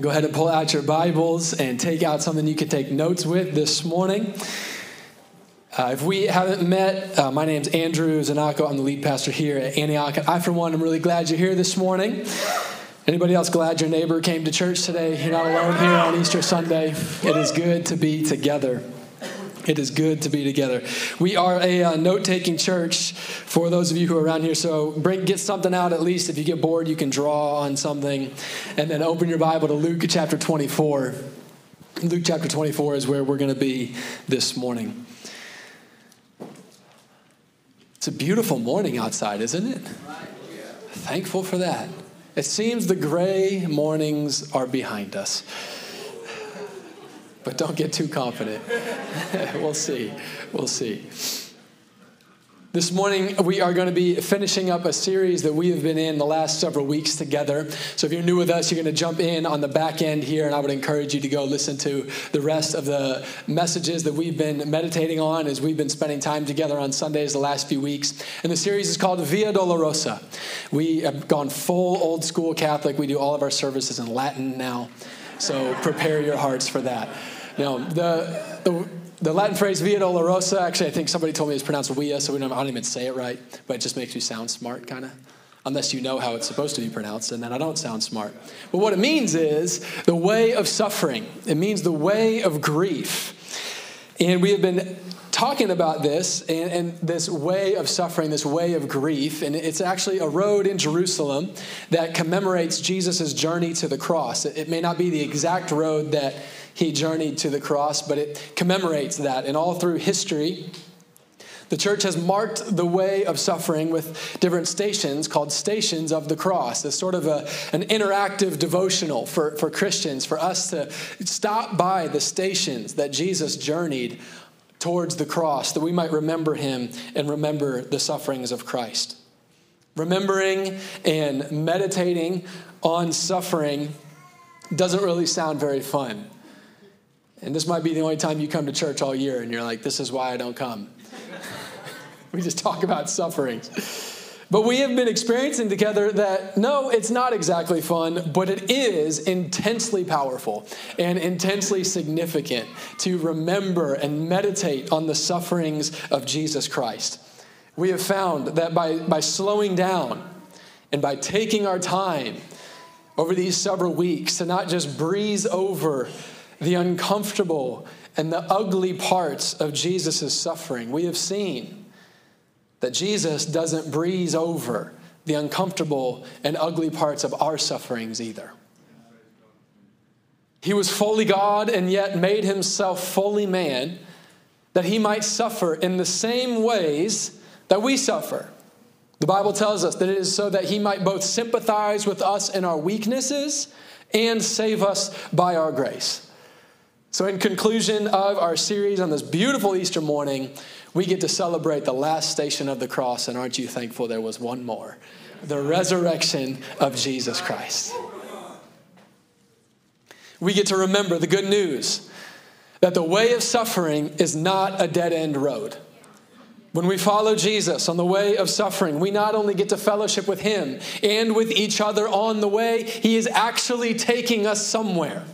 Go ahead and pull out your Bibles and take out something you can take notes with this morning. Uh, if we haven't met, uh, my name's Andrew Zanako. I'm the lead pastor here at Antioch. I, for one, am really glad you're here this morning. Anybody else glad your neighbor came to church today? You're not alone here on Easter Sunday. It is good to be together. It is good to be together. We are a uh, note taking church for those of you who are around here. So bring, get something out at least. If you get bored, you can draw on something. And then open your Bible to Luke chapter 24. Luke chapter 24 is where we're going to be this morning. It's a beautiful morning outside, isn't it? Thankful for that. It seems the gray mornings are behind us but don't get too confident. we'll see. We'll see. This morning, we are going to be finishing up a series that we have been in the last several weeks together. So, if you're new with us, you're going to jump in on the back end here, and I would encourage you to go listen to the rest of the messages that we've been meditating on as we've been spending time together on Sundays the last few weeks. And the series is called Via Dolorosa. We have gone full old school Catholic. We do all of our services in Latin now. So, prepare your hearts for that. Now, the, the, the, Latin phrase Via Dolorosa, actually, I think somebody told me it's pronounced Via, so we don't, I don't even say it right, but it just makes you sound smart, kind of. Unless you know how it's supposed to be pronounced, and then I don't sound smart. But what it means is the way of suffering, it means the way of grief. And we have been talking about this and, and, this way of suffering, this way of grief. And it's actually a road in Jerusalem that commemorates Jesus' journey to the cross. It, it may not be the exact road that he journeyed to the cross, but it commemorates that. And all through history, the church has marked the way of suffering with different stations called Stations of the Cross. as sort of a, an interactive devotional for, for Christians, for us to stop by the stations that Jesus journeyed towards the cross, that we might remember him and remember the sufferings of Christ. Remembering and meditating on suffering doesn't really sound very fun. And this might be the only time you come to church all year and you're like, this is why I don't come. we just talk about sufferings. But we have been experiencing together that no, it's not exactly fun, but it is intensely powerful and intensely significant to remember and meditate on the sufferings of Jesus Christ. We have found that by, by slowing down and by taking our time over these several weeks to not just breeze over the uncomfortable and the ugly parts of Jesus' suffering. We have seen that Jesus doesn't breeze over the uncomfortable and ugly parts of our sufferings either. He was fully God and yet made himself fully man that he might suffer in the same ways that we suffer. The Bible tells us that it is so that he might both sympathize with us in our weaknesses and save us by our grace. So, in conclusion of our series on this beautiful Easter morning, we get to celebrate the last station of the cross. And aren't you thankful there was one more? The resurrection of Jesus Christ. We get to remember the good news that the way of suffering is not a dead end road. When we follow Jesus on the way of suffering, we not only get to fellowship with Him and with each other on the way, He is actually taking us somewhere.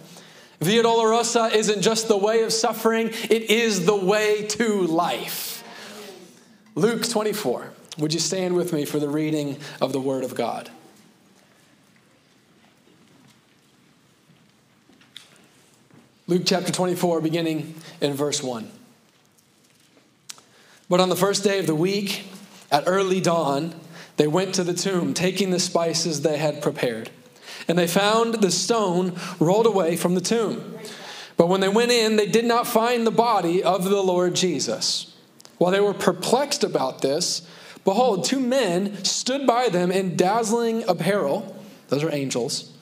Via Dolorosa isn't just the way of suffering, it is the way to life. Luke 24. Would you stand with me for the reading of the Word of God? Luke chapter 24, beginning in verse 1. But on the first day of the week, at early dawn, they went to the tomb, taking the spices they had prepared and they found the stone rolled away from the tomb. But when they went in, they did not find the body of the Lord Jesus. While they were perplexed about this, behold, two men stood by them in dazzling apparel. Those are angels.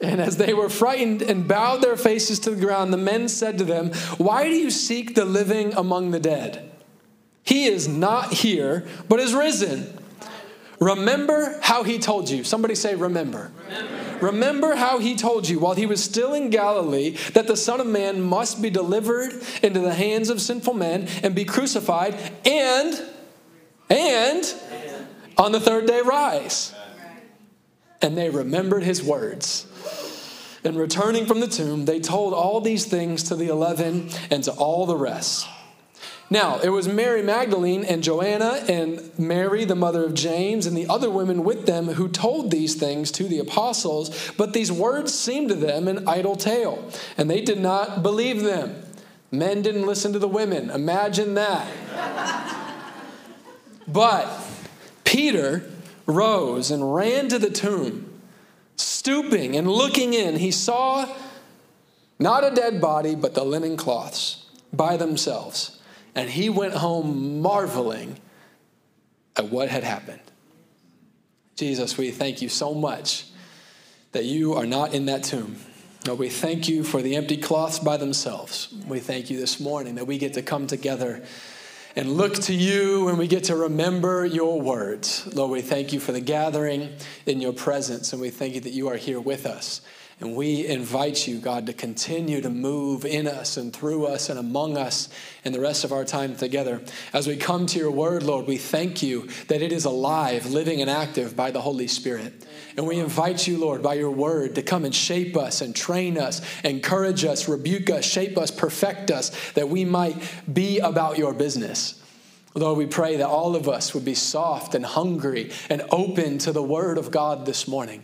And as they were frightened and bowed their faces to the ground, the men said to them, Why do you seek the living among the dead? He is not here, but is risen. Remember how he told you. Somebody say, remember. remember. Remember how he told you while he was still in Galilee that the Son of Man must be delivered into the hands of sinful men and be crucified and, and on the third day rise. And they remembered his words. And returning from the tomb, they told all these things to the eleven and to all the rest. Now, it was Mary Magdalene and Joanna and Mary, the mother of James, and the other women with them who told these things to the apostles, but these words seemed to them an idle tale, and they did not believe them. Men didn't listen to the women. Imagine that. but Peter rose and ran to the tomb. Stooping and looking in, he saw not a dead body, but the linen cloths by themselves. And he went home marveling at what had happened. Jesus, we thank you so much that you are not in that tomb. Lord, we thank you for the empty cloths by themselves. We thank you this morning that we get to come together and look to you and we get to remember your words. Lord, we thank you for the gathering in your presence and we thank you that you are here with us. And we invite you, God, to continue to move in us and through us and among us in the rest of our time together. As we come to your word, Lord, we thank you that it is alive, living, and active by the Holy Spirit. And we invite you, Lord, by your word to come and shape us and train us, encourage us, rebuke us, shape us, perfect us, that we might be about your business. Lord, we pray that all of us would be soft and hungry and open to the word of God this morning.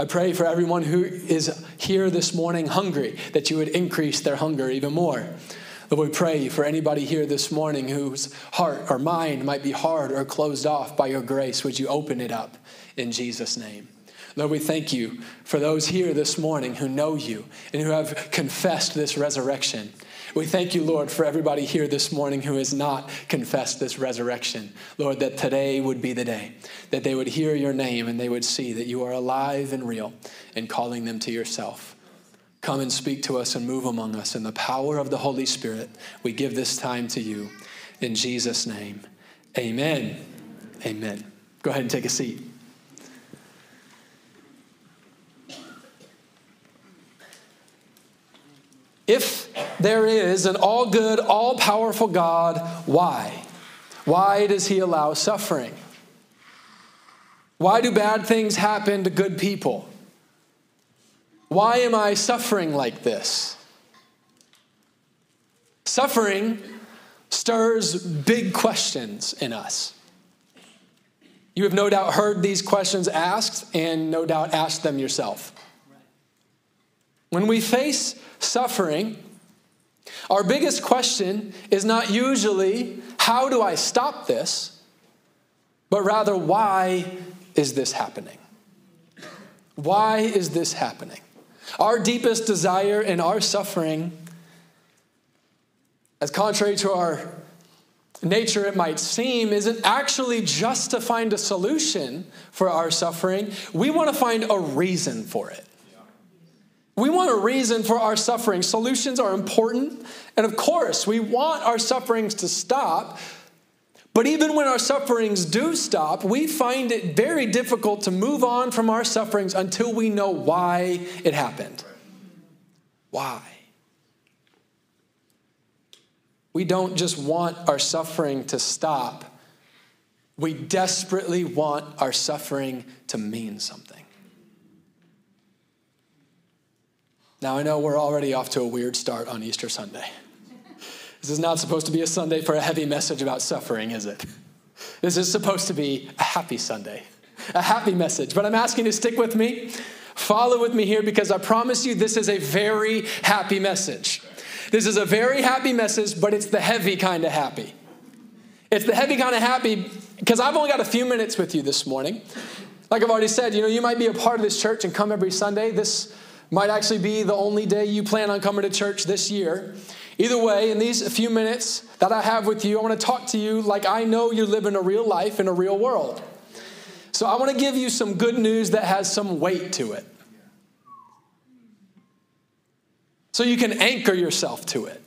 I pray for everyone who is here this morning hungry that you would increase their hunger even more. Lord, we pray for anybody here this morning whose heart or mind might be hard or closed off by your grace. Would you open it up in Jesus' name? Lord, we thank you for those here this morning who know you and who have confessed this resurrection. We thank you, Lord, for everybody here this morning who has not confessed this resurrection. Lord, that today would be the day that they would hear your name and they would see that you are alive and real and calling them to yourself. Come and speak to us and move among us in the power of the Holy Spirit. We give this time to you. In Jesus' name, amen. Amen. Go ahead and take a seat. If there is an all good, all powerful God, why? Why does he allow suffering? Why do bad things happen to good people? Why am I suffering like this? Suffering stirs big questions in us. You have no doubt heard these questions asked and no doubt asked them yourself. When we face suffering, our biggest question is not usually, how do I stop this? But rather, why is this happening? Why is this happening? Our deepest desire in our suffering, as contrary to our nature it might seem, isn't actually just to find a solution for our suffering. We want to find a reason for it. We want a reason for our suffering. Solutions are important. And of course, we want our sufferings to stop. But even when our sufferings do stop, we find it very difficult to move on from our sufferings until we know why it happened. Why? We don't just want our suffering to stop, we desperately want our suffering to mean something. Now, I know we're already off to a weird start on Easter Sunday. This is not supposed to be a Sunday for a heavy message about suffering, is it? This is supposed to be a happy Sunday, a happy message. But I'm asking you to stick with me, follow with me here, because I promise you this is a very happy message. This is a very happy message, but it's the heavy kind of happy. It's the heavy kind of happy because I've only got a few minutes with you this morning. Like I've already said, you know, you might be a part of this church and come every Sunday. This might actually be the only day you plan on coming to church this year. Either way, in these few minutes that I have with you, I want to talk to you like I know you're living a real life in a real world. So I want to give you some good news that has some weight to it. So you can anchor yourself to it.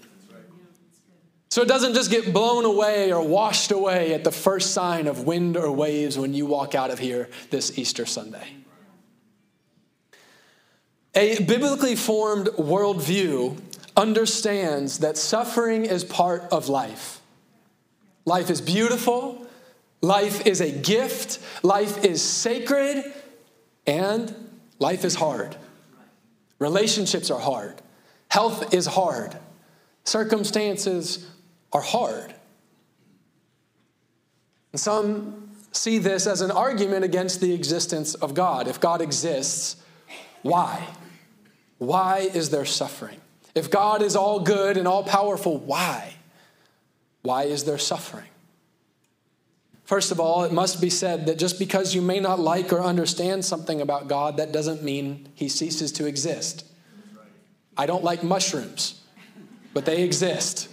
So it doesn't just get blown away or washed away at the first sign of wind or waves when you walk out of here this Easter Sunday. A biblically formed worldview understands that suffering is part of life. Life is beautiful, life is a gift, life is sacred, and life is hard. Relationships are hard. Health is hard. Circumstances are hard. And some see this as an argument against the existence of God. If God exists, why? Why is there suffering? If God is all good and all powerful, why? Why is there suffering? First of all, it must be said that just because you may not like or understand something about God, that doesn't mean he ceases to exist. I don't like mushrooms, but they exist.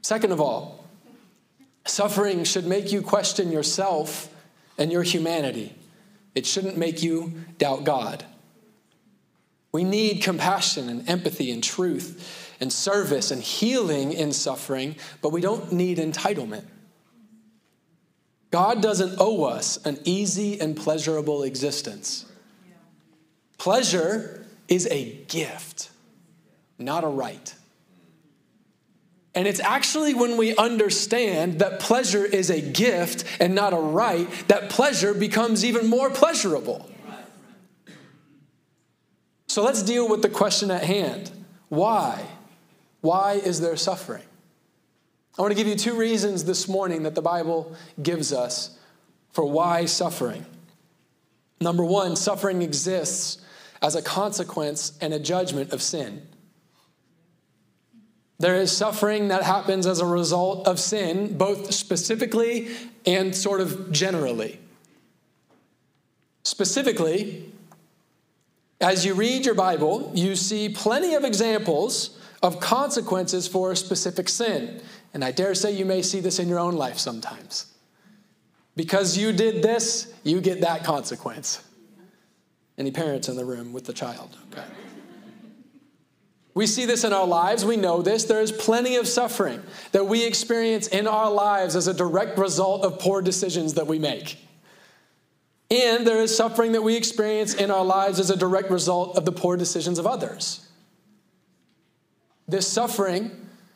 Second of all, suffering should make you question yourself and your humanity. It shouldn't make you doubt God. We need compassion and empathy and truth and service and healing in suffering, but we don't need entitlement. God doesn't owe us an easy and pleasurable existence. Pleasure is a gift, not a right. And it's actually when we understand that pleasure is a gift and not a right that pleasure becomes even more pleasurable. So let's deal with the question at hand why? Why is there suffering? I want to give you two reasons this morning that the Bible gives us for why suffering. Number one, suffering exists as a consequence and a judgment of sin. There is suffering that happens as a result of sin, both specifically and sort of generally. Specifically, as you read your Bible, you see plenty of examples of consequences for a specific sin. And I dare say you may see this in your own life sometimes. Because you did this, you get that consequence. Any parents in the room with the child? Okay. We see this in our lives. We know this. There is plenty of suffering that we experience in our lives as a direct result of poor decisions that we make. And there is suffering that we experience in our lives as a direct result of the poor decisions of others. This suffering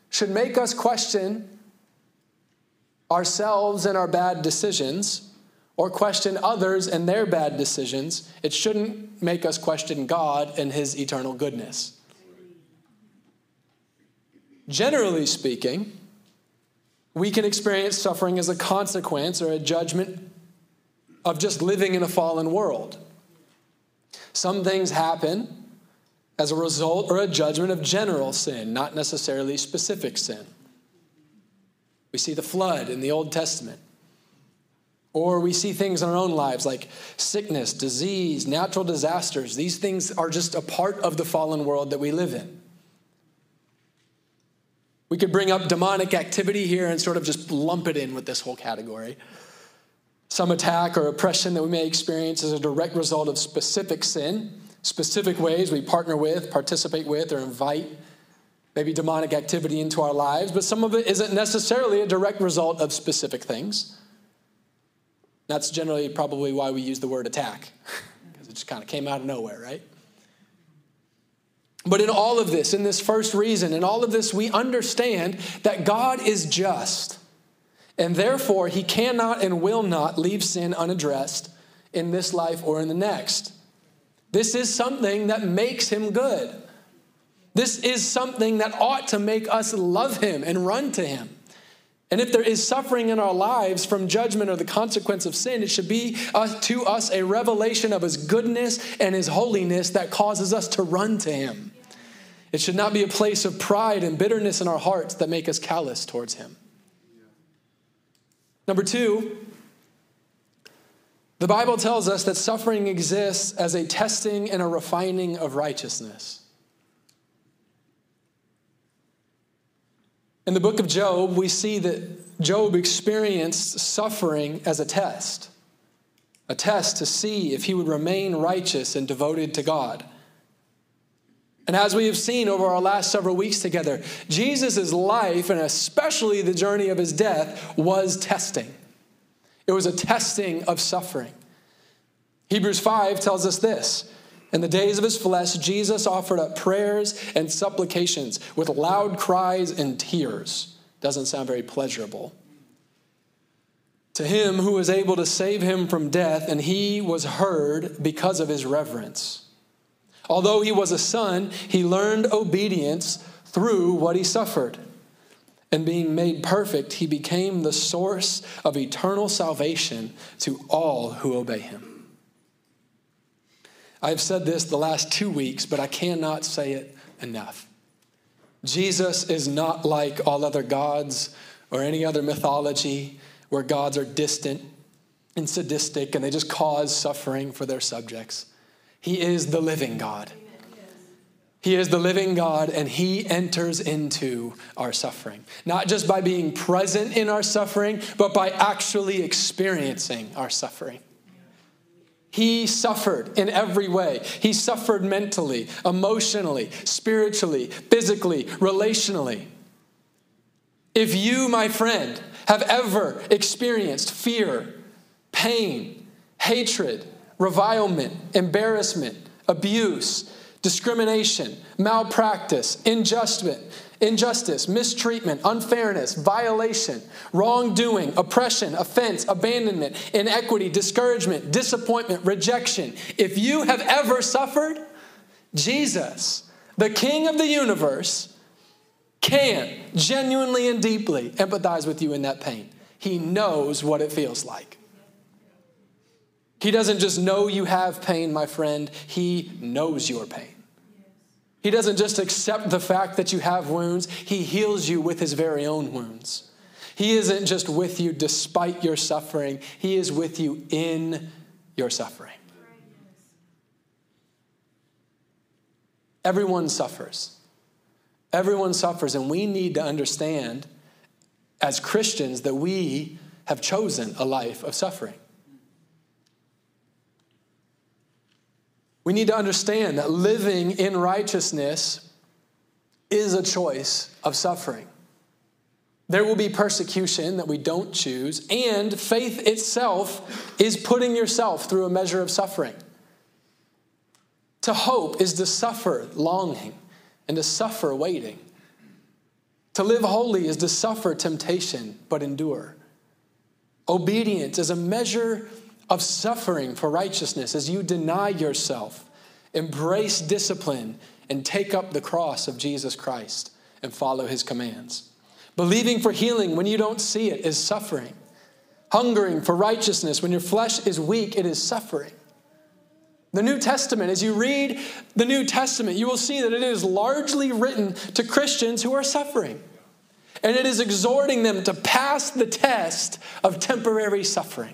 should make us question ourselves and our bad decisions or question others and their bad decisions. It shouldn't make us question God and his eternal goodness. Generally speaking, we can experience suffering as a consequence or a judgment of just living in a fallen world. Some things happen as a result or a judgment of general sin, not necessarily specific sin. We see the flood in the Old Testament. Or we see things in our own lives like sickness, disease, natural disasters. These things are just a part of the fallen world that we live in. We could bring up demonic activity here and sort of just lump it in with this whole category. Some attack or oppression that we may experience as a direct result of specific sin specific ways we partner with, participate with, or invite maybe demonic activity into our lives, but some of it isn't necessarily a direct result of specific things. That's generally probably why we use the word attack, because it just kind of came out of nowhere, right? But in all of this, in this first reason, in all of this, we understand that God is just. And therefore, he cannot and will not leave sin unaddressed in this life or in the next. This is something that makes him good. This is something that ought to make us love him and run to him. And if there is suffering in our lives from judgment or the consequence of sin, it should be to us a revelation of his goodness and his holiness that causes us to run to him. It should not be a place of pride and bitterness in our hearts that make us callous towards him. Number two, the Bible tells us that suffering exists as a testing and a refining of righteousness. In the book of Job, we see that Job experienced suffering as a test, a test to see if he would remain righteous and devoted to God. And as we have seen over our last several weeks together, Jesus' life, and especially the journey of his death, was testing. It was a testing of suffering. Hebrews 5 tells us this. In the days of his flesh, Jesus offered up prayers and supplications with loud cries and tears. Doesn't sound very pleasurable. To him who was able to save him from death, and he was heard because of his reverence. Although he was a son, he learned obedience through what he suffered. And being made perfect, he became the source of eternal salvation to all who obey him. I've said this the last two weeks, but I cannot say it enough. Jesus is not like all other gods or any other mythology where gods are distant and sadistic and they just cause suffering for their subjects. He is the living God. He is the living God, and He enters into our suffering. Not just by being present in our suffering, but by actually experiencing our suffering. He suffered in every way. He suffered mentally, emotionally, spiritually, physically, relationally. If you, my friend, have ever experienced fear, pain, hatred, revilement, embarrassment, abuse, discrimination, malpractice, injustice, injustice, mistreatment, unfairness, violation, wrongdoing, oppression, offense, abandonment, inequity, discouragement, disappointment, rejection. If you have ever suffered, Jesus, the King of the universe, can genuinely and deeply empathize with you in that pain. He knows what it feels like. He doesn't just know you have pain, my friend, He knows your pain. He doesn't just accept the fact that you have wounds, He heals you with His very own wounds. He isn't just with you despite your suffering, He is with you in your suffering. Everyone suffers. Everyone suffers, and we need to understand as Christians that we have chosen a life of suffering. We need to understand that living in righteousness is a choice of suffering. There will be persecution that we don't choose, and faith itself is putting yourself through a measure of suffering. To hope is to suffer longing and to suffer waiting. To live holy is to suffer temptation but endure. Obedience is a measure of suffering for righteousness as you deny yourself, embrace discipline, and take up the cross of Jesus Christ and follow his commands. Believing for healing when you don't see it is suffering. Hungering for righteousness when your flesh is weak, it is suffering. The New Testament, as you read the New Testament, you will see that it is largely written to Christians who are suffering. And it is exhorting them to pass the test of temporary suffering.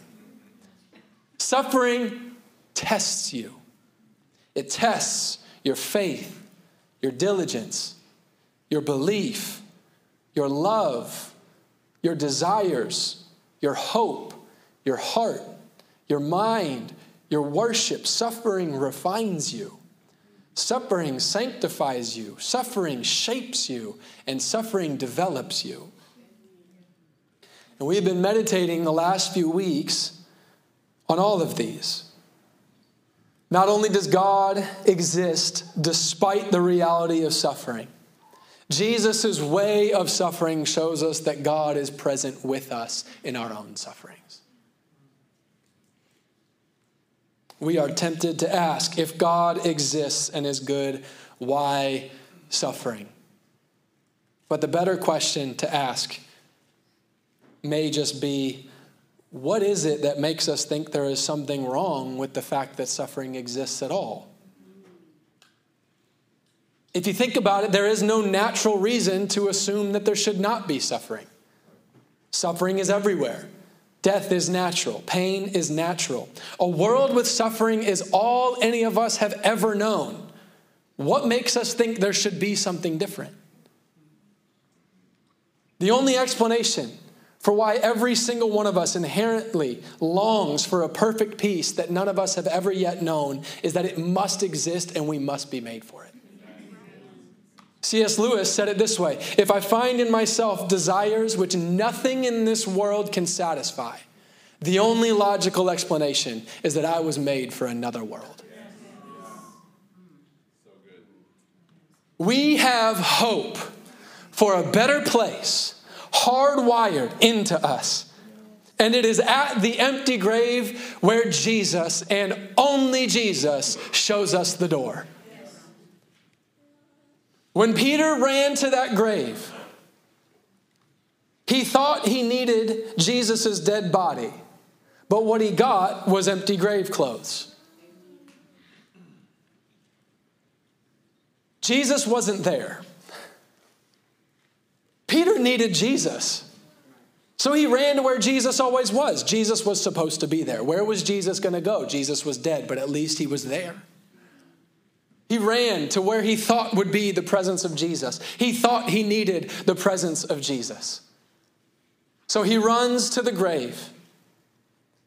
Suffering tests you, it tests your faith, your diligence, your belief, your love, your desires, your hope, your heart, your mind, your worship. Suffering refines you. Suffering sanctifies you. Suffering shapes you. And suffering develops you. And we've been meditating the last few weeks on all of these. Not only does God exist despite the reality of suffering, Jesus' way of suffering shows us that God is present with us in our own sufferings. We are tempted to ask if God exists and is good, why suffering? But the better question to ask may just be what is it that makes us think there is something wrong with the fact that suffering exists at all? If you think about it, there is no natural reason to assume that there should not be suffering. Suffering is everywhere. Death is natural. Pain is natural. A world with suffering is all any of us have ever known. What makes us think there should be something different? The only explanation for why every single one of us inherently longs for a perfect peace that none of us have ever yet known is that it must exist and we must be made for it. C.S. Lewis said it this way If I find in myself desires which nothing in this world can satisfy, the only logical explanation is that I was made for another world. We have hope for a better place hardwired into us. And it is at the empty grave where Jesus and only Jesus shows us the door. When Peter ran to that grave, he thought he needed Jesus' dead body, but what he got was empty grave clothes. Jesus wasn't there. Peter needed Jesus. So he ran to where Jesus always was. Jesus was supposed to be there. Where was Jesus going to go? Jesus was dead, but at least he was there. He ran to where he thought would be the presence of Jesus. He thought he needed the presence of Jesus. So he runs to the grave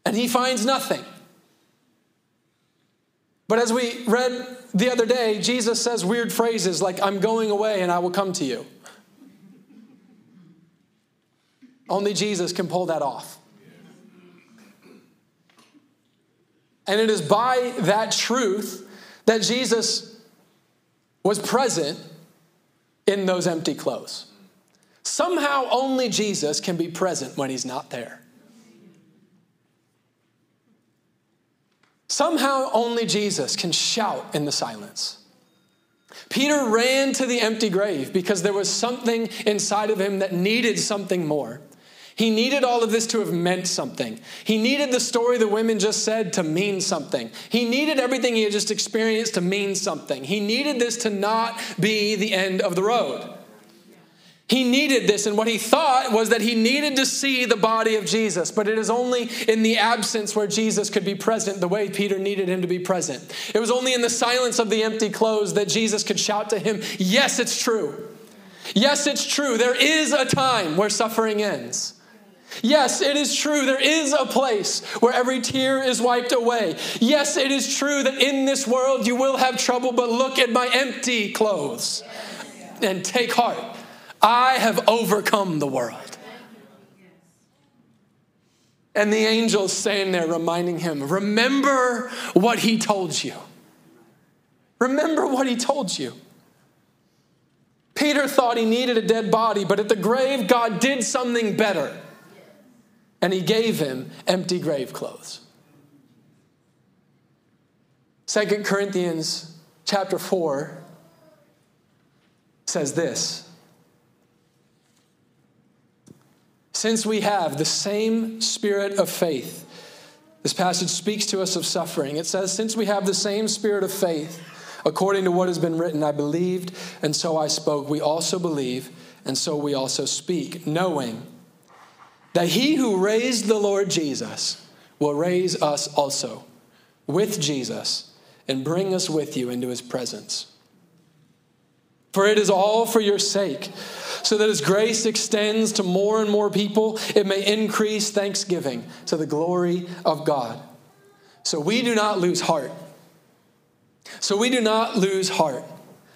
and he finds nothing. But as we read the other day, Jesus says weird phrases like, I'm going away and I will come to you. Only Jesus can pull that off. And it is by that truth that Jesus was present in those empty clothes. Somehow, only Jesus can be present when he's not there. Somehow, only Jesus can shout in the silence. Peter ran to the empty grave because there was something inside of him that needed something more. He needed all of this to have meant something. He needed the story the women just said to mean something. He needed everything he had just experienced to mean something. He needed this to not be the end of the road. He needed this, and what he thought was that he needed to see the body of Jesus, but it is only in the absence where Jesus could be present the way Peter needed him to be present. It was only in the silence of the empty clothes that Jesus could shout to him, Yes, it's true. Yes, it's true. There is a time where suffering ends. Yes, it is true. There is a place where every tear is wiped away. Yes, it is true that in this world you will have trouble, but look at my empty clothes and take heart. I have overcome the world. And the angel's saying there, reminding him, remember what he told you. Remember what he told you. Peter thought he needed a dead body, but at the grave, God did something better and he gave him empty grave clothes. 2 Corinthians chapter 4 says this Since we have the same spirit of faith, this passage speaks to us of suffering. It says, Since we have the same spirit of faith, according to what has been written, I believed, and so I spoke. We also believe, and so we also speak, knowing that he who raised the Lord Jesus will raise us also with Jesus and bring us with you into his presence. For it is all for your sake, so that as grace extends to more and more people, it may increase thanksgiving to the glory of God. So we do not lose heart. So we do not lose heart.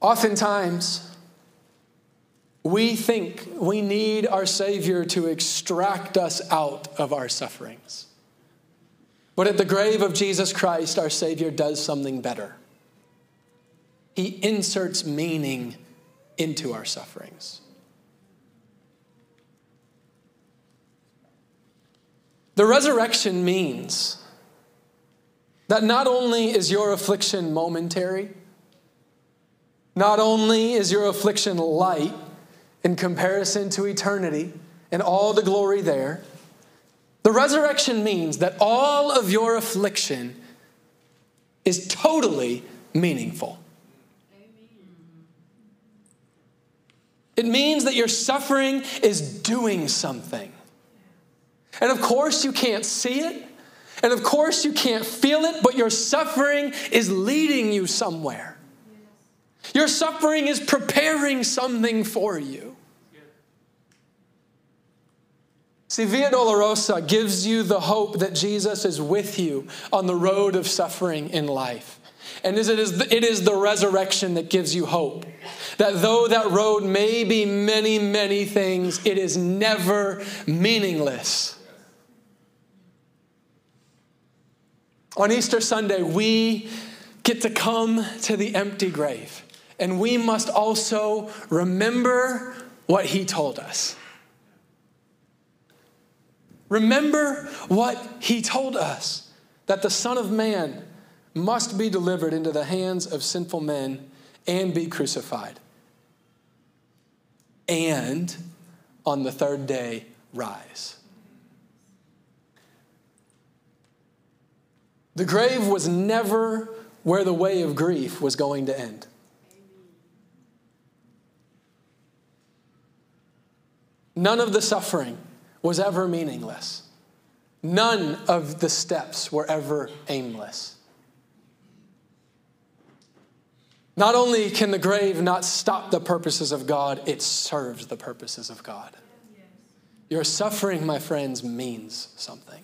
Oftentimes, we think we need our Savior to extract us out of our sufferings. But at the grave of Jesus Christ, our Savior does something better. He inserts meaning into our sufferings. The resurrection means that not only is your affliction momentary, not only is your affliction light in comparison to eternity and all the glory there, the resurrection means that all of your affliction is totally meaningful. It means that your suffering is doing something. And of course, you can't see it. And of course, you can't feel it, but your suffering is leading you somewhere. Your suffering is preparing something for you. See, Via Dolorosa gives you the hope that Jesus is with you on the road of suffering in life. And it is, it is the resurrection that gives you hope. That though that road may be many, many things, it is never meaningless. On Easter Sunday, we get to come to the empty grave. And we must also remember what he told us. Remember what he told us that the Son of Man must be delivered into the hands of sinful men and be crucified. And on the third day, rise. The grave was never where the way of grief was going to end. None of the suffering was ever meaningless. None of the steps were ever aimless. Not only can the grave not stop the purposes of God, it serves the purposes of God. Your suffering, my friends, means something.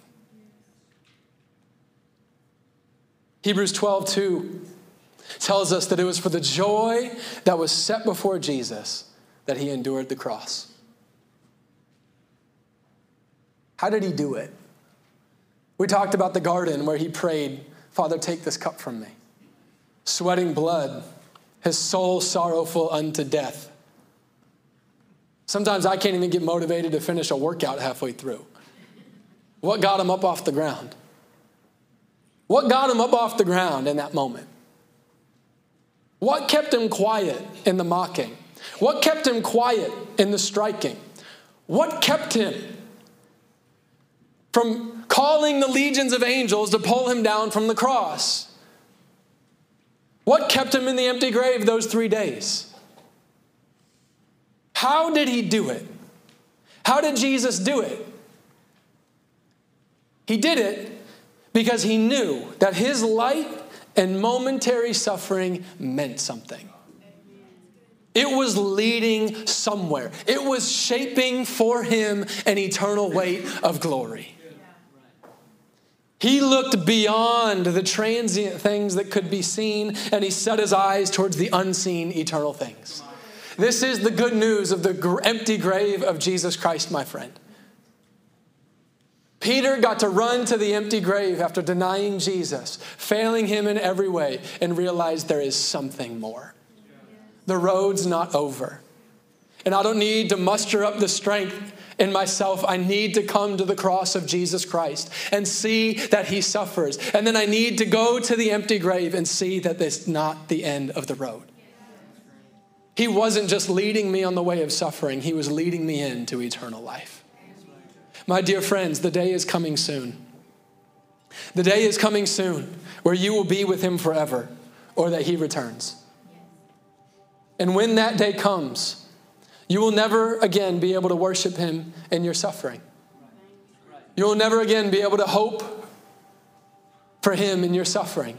Hebrews 12, 2 tells us that it was for the joy that was set before Jesus that he endured the cross. How did he do it? We talked about the garden where he prayed, Father, take this cup from me. Sweating blood, his soul sorrowful unto death. Sometimes I can't even get motivated to finish a workout halfway through. What got him up off the ground? What got him up off the ground in that moment? What kept him quiet in the mocking? What kept him quiet in the striking? What kept him from calling the legions of angels to pull him down from the cross. What kept him in the empty grave those three days? How did he do it? How did Jesus do it? He did it because he knew that his light and momentary suffering meant something. It was leading somewhere. It was shaping for him an eternal weight of glory. He looked beyond the transient things that could be seen and he set his eyes towards the unseen eternal things. This is the good news of the empty grave of Jesus Christ, my friend. Peter got to run to the empty grave after denying Jesus, failing him in every way, and realized there is something more. The road's not over. And I don't need to muster up the strength in myself. I need to come to the cross of Jesus Christ and see that he suffers. And then I need to go to the empty grave and see that it's not the end of the road. He wasn't just leading me on the way of suffering, he was leading me into eternal life. My dear friends, the day is coming soon. The day is coming soon where you will be with him forever or that he returns. And when that day comes, you will never again be able to worship Him in your suffering. You will never again be able to hope for Him in your suffering.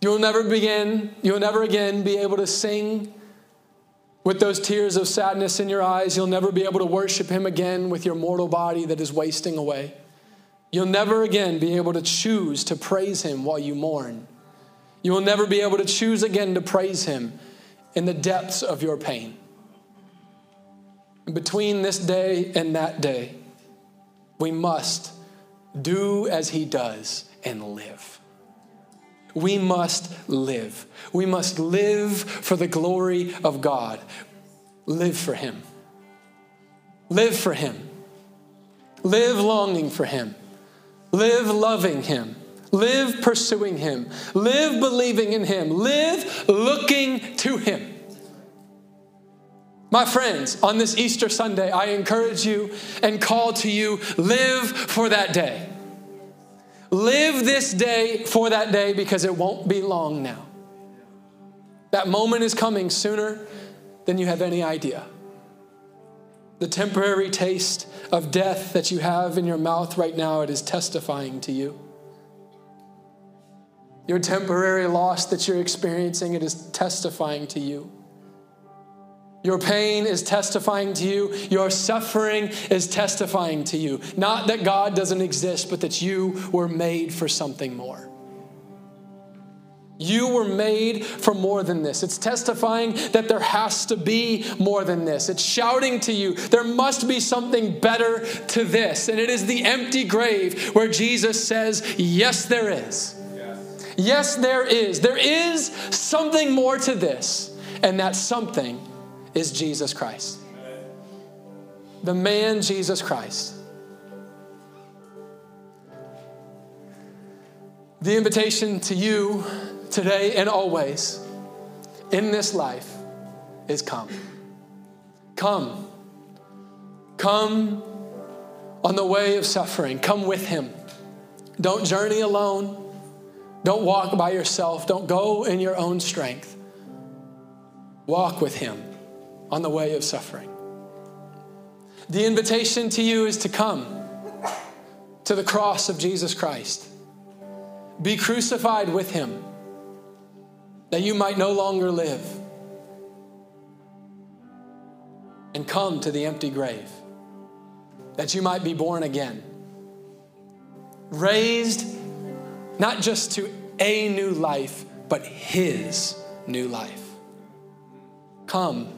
You'll never begin, you'll never again be able to sing with those tears of sadness in your eyes. You'll never be able to worship Him again with your mortal body that is wasting away. You'll never again be able to choose to praise Him while you mourn. You will never be able to choose again to praise Him in the depths of your pain between this day and that day, we must do as he does and live. We must live. We must live for the glory of God. Live for him. Live for him. Live longing for him. Live loving him. Live pursuing him. Live believing in him. Live looking to him. My friends, on this Easter Sunday, I encourage you and call to you live for that day. Live this day for that day because it won't be long now. That moment is coming sooner than you have any idea. The temporary taste of death that you have in your mouth right now, it is testifying to you. Your temporary loss that you're experiencing, it is testifying to you. Your pain is testifying to you. Your suffering is testifying to you. Not that God doesn't exist, but that you were made for something more. You were made for more than this. It's testifying that there has to be more than this. It's shouting to you, there must be something better to this. And it is the empty grave where Jesus says, Yes, there is. Yes, yes there is. There is something more to this. And that something is Jesus Christ. The man Jesus Christ. The invitation to you today and always in this life is come. Come. Come on the way of suffering. Come with him. Don't journey alone. Don't walk by yourself. Don't go in your own strength. Walk with him on the way of suffering. The invitation to you is to come to the cross of Jesus Christ. Be crucified with him that you might no longer live. And come to the empty grave that you might be born again. Raised not just to a new life, but his new life. Come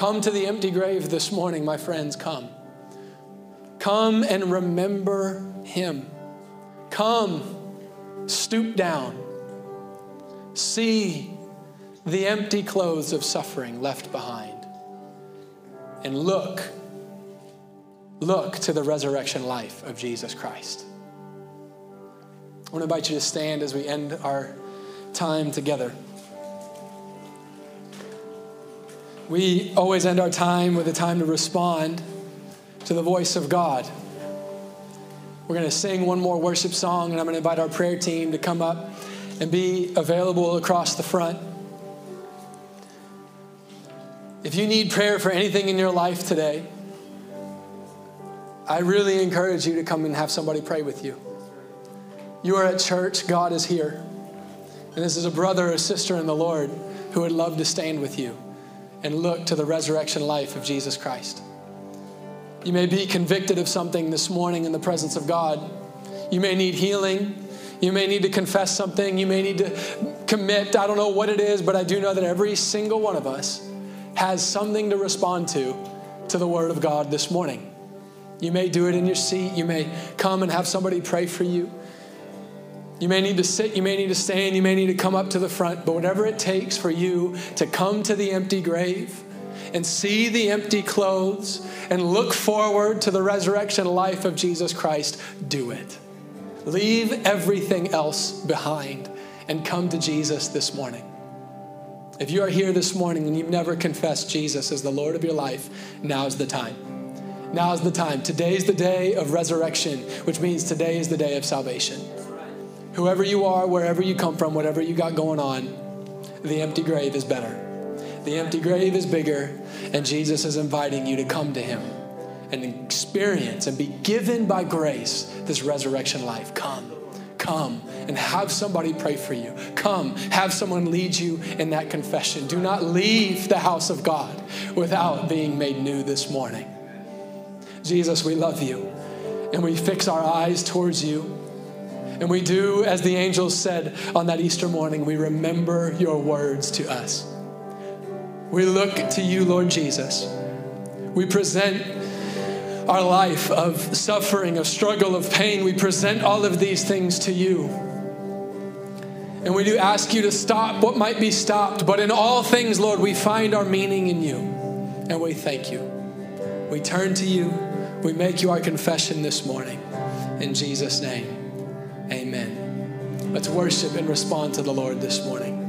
Come to the empty grave this morning, my friends, come. Come and remember him. Come, stoop down. See the empty clothes of suffering left behind. And look, look to the resurrection life of Jesus Christ. I want to invite you to stand as we end our time together. We always end our time with a time to respond to the voice of God. We're going to sing one more worship song, and I'm going to invite our prayer team to come up and be available across the front. If you need prayer for anything in your life today, I really encourage you to come and have somebody pray with you. You are at church, God is here. And this is a brother or sister in the Lord who would love to stand with you and look to the resurrection life of Jesus Christ. You may be convicted of something this morning in the presence of God. You may need healing. You may need to confess something. You may need to commit. I don't know what it is, but I do know that every single one of us has something to respond to to the Word of God this morning. You may do it in your seat. You may come and have somebody pray for you. You may need to sit, you may need to stand, you may need to come up to the front, but whatever it takes for you to come to the empty grave and see the empty clothes and look forward to the resurrection life of Jesus Christ, do it. Leave everything else behind and come to Jesus this morning. If you are here this morning and you've never confessed Jesus as the Lord of your life, now's the time. Now's the time. Today's the day of resurrection, which means today is the day of salvation. Whoever you are, wherever you come from, whatever you got going on, the empty grave is better. The empty grave is bigger, and Jesus is inviting you to come to Him and experience and be given by grace this resurrection life. Come, come and have somebody pray for you. Come, have someone lead you in that confession. Do not leave the house of God without being made new this morning. Jesus, we love you, and we fix our eyes towards you. And we do, as the angels said on that Easter morning, we remember your words to us. We look to you, Lord Jesus. We present our life of suffering, of struggle, of pain. We present all of these things to you. And we do ask you to stop what might be stopped, but in all things, Lord, we find our meaning in you. And we thank you. We turn to you. We make you our confession this morning. In Jesus' name. Amen. Let's worship and respond to the Lord this morning.